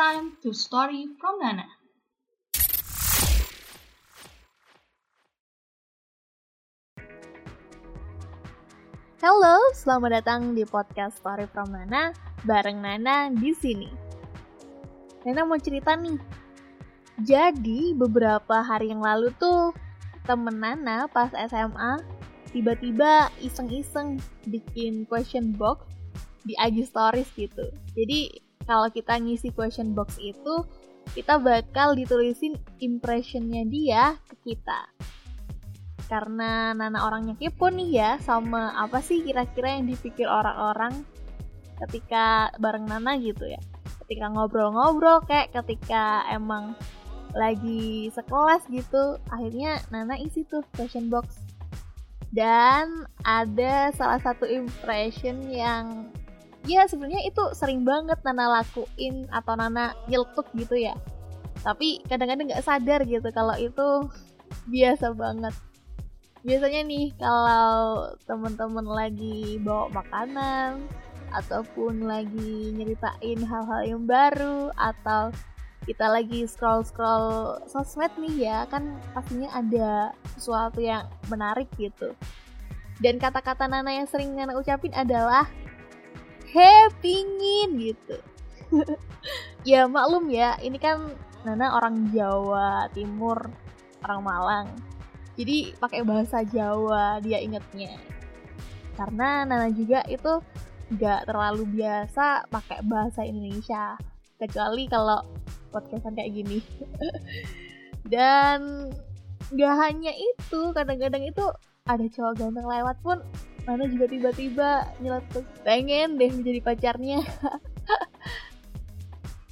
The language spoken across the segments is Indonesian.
time to story from Nana. Halo, selamat datang di podcast Story from Nana bareng Nana di sini. Nana mau cerita nih. Jadi beberapa hari yang lalu tuh temen Nana pas SMA tiba-tiba iseng-iseng bikin question box di IG Stories gitu. Jadi kalau kita ngisi question box itu kita bakal ditulisin impressionnya dia ke kita. Karena Nana orangnya kepo nih ya sama apa sih kira-kira yang dipikir orang-orang ketika bareng Nana gitu ya. Ketika ngobrol-ngobrol kayak ketika emang lagi sekelas gitu akhirnya Nana isi tuh question box. Dan ada salah satu impression yang ya sebenarnya itu sering banget Nana lakuin atau Nana nyeletuk gitu ya. Tapi kadang-kadang nggak sadar gitu kalau itu biasa banget. Biasanya nih kalau temen-temen lagi bawa makanan ataupun lagi nyeritain hal-hal yang baru atau kita lagi scroll-scroll sosmed nih ya kan pastinya ada sesuatu yang menarik gitu. Dan kata-kata Nana yang sering Nana ucapin adalah he pingin gitu. Ya maklum ya ini kan Nana orang Jawa Timur orang Malang. Jadi pakai bahasa Jawa dia ingetnya. Karena Nana juga itu nggak terlalu biasa pakai bahasa Indonesia kecuali kalau podcastan kayak gini. Dan nggak hanya itu kadang-kadang itu ada cowok ganteng lewat pun Nana juga tiba-tiba nyeletuk pengen deh menjadi pacarnya.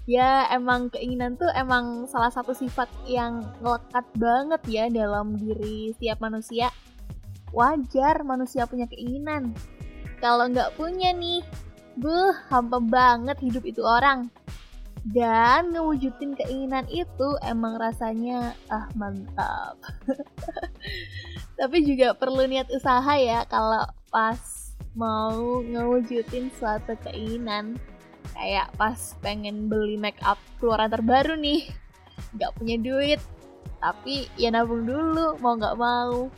Ya emang keinginan tuh emang salah satu sifat yang ngelekat banget ya dalam diri setiap manusia. Wajar manusia punya keinginan. Kalau nggak punya nih buh hampa banget hidup itu orang dan ngewujudin keinginan itu emang rasanya ah mantap. Tapi juga perlu niat usaha ya kalau pas mau ngewujudin suatu keinginan kayak pas pengen beli make up keluaran terbaru nih nggak punya duit tapi ya nabung dulu mau nggak mau.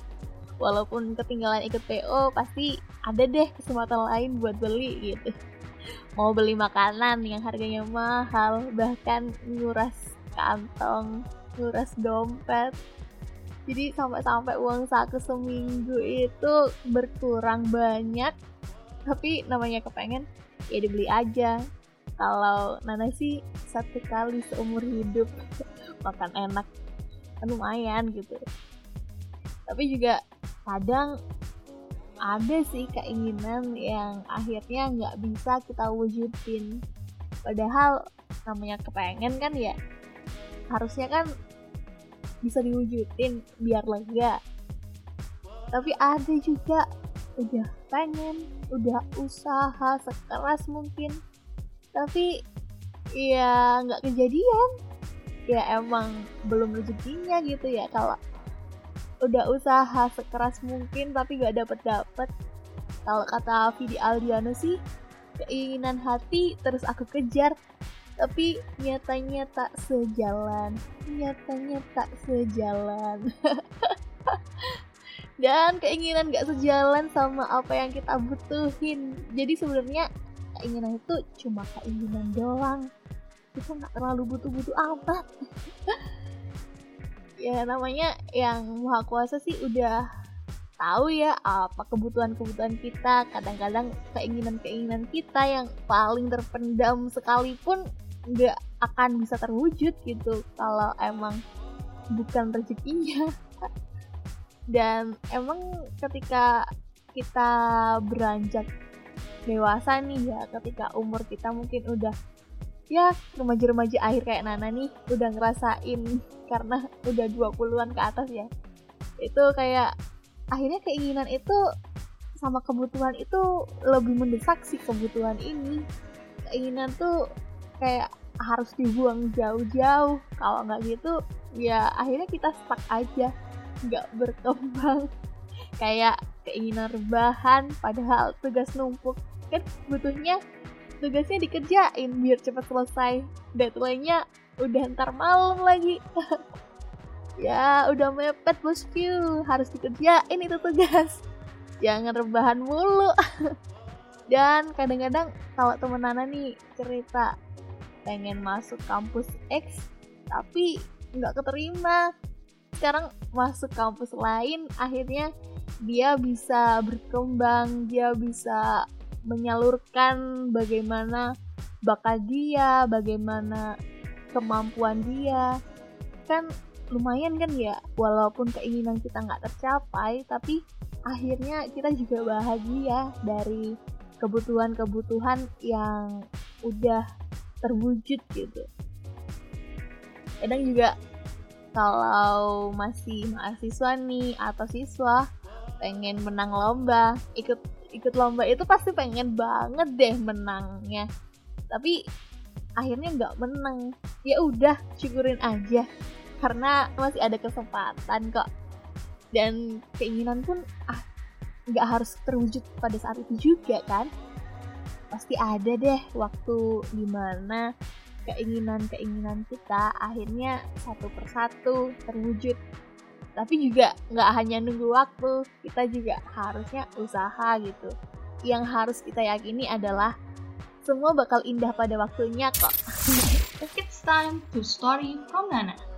Walaupun ketinggalan ikut PO pasti ada deh kesempatan lain buat beli gitu mau beli makanan yang harganya mahal bahkan nguras kantong nguras dompet. Jadi sampai-sampai uang saku seminggu itu berkurang banyak. Tapi namanya kepengen ya dibeli aja. Kalau Nana sih satu kali seumur hidup makan enak. Kan lumayan gitu. Tapi juga kadang ada sih keinginan yang akhirnya nggak bisa kita wujudin. Padahal namanya kepengen kan ya harusnya kan bisa diwujudin biar lega. Tapi ada juga udah pengen udah usaha sekeras mungkin. Tapi ya nggak kejadian. Ya emang belum rezekinya gitu ya. Kalau udah usaha sekeras mungkin tapi nggak dapet dapet kalau kata Vidi Aldiano sih keinginan hati terus aku kejar. Tapi nyatanya tak sejalan. Nyatanya tak sejalan. Dan keinginan gak sejalan sama apa yang kita butuhin. Jadi sebenarnya keinginan itu cuma keinginan doang. Kita nggak terlalu butuh-butuh amat ya namanya yang maha kuasa sih udah tahu ya apa kebutuhan-kebutuhan kita. Kadang-kadang keinginan-keinginan kita yang paling terpendam sekalipun nggak akan bisa terwujud gitu kalau emang bukan rezekinya. Dan emang ketika kita beranjak dewasa nih ya ketika umur kita mungkin udah ya remaja-remaja akhir kayak Nana nih udah ngerasain karena udah 20-an ke atas ya. Itu kayak akhirnya keinginan itu sama kebutuhan itu lebih mendesak sih kebutuhan ini. Keinginan tuh kayak harus dibuang jauh-jauh. Kalau nggak gitu ya akhirnya kita stuck aja. Nggak berkembang. Kayak keinginan rebahan padahal tugas numpuk. Kan butuhnya tugasnya dikerjain biar cepat selesai. Deadline-nya udah ntar malam lagi. Ya udah mepet bosku harus dikerjain itu tugas. Jangan rebahan mulu. Dan kadang-kadang kalau temen Nana nih cerita pengen masuk kampus X tapi nggak keterima. Sekarang masuk kampus lain akhirnya dia bisa berkembang dia bisa menyalurkan bagaimana bakat dia bagaimana kemampuan dia. Kan lumayan kan ya walaupun keinginan kita nggak tercapai tapi akhirnya kita juga bahagia dari kebutuhan-kebutuhan yang udah terwujud gitu. Kadang juga kalau masih mahasiswa nih atau siswa pengen menang lomba ikut ikut lomba itu pasti pengen banget deh menangnya. Tapi akhirnya nggak menang. Ya udah syukurin aja. Karena masih ada kesempatan kok. Dan keinginan pun ah nggak harus terwujud pada saat itu juga kan. Pasti ada deh waktu di mana keinginan-keinginan kita akhirnya satu persatu terwujud. Tapi juga nggak hanya nunggu waktu kita juga harusnya usaha gitu. Yang harus kita yakini adalah semua bakal indah pada waktunya kok It's time to story from Nana.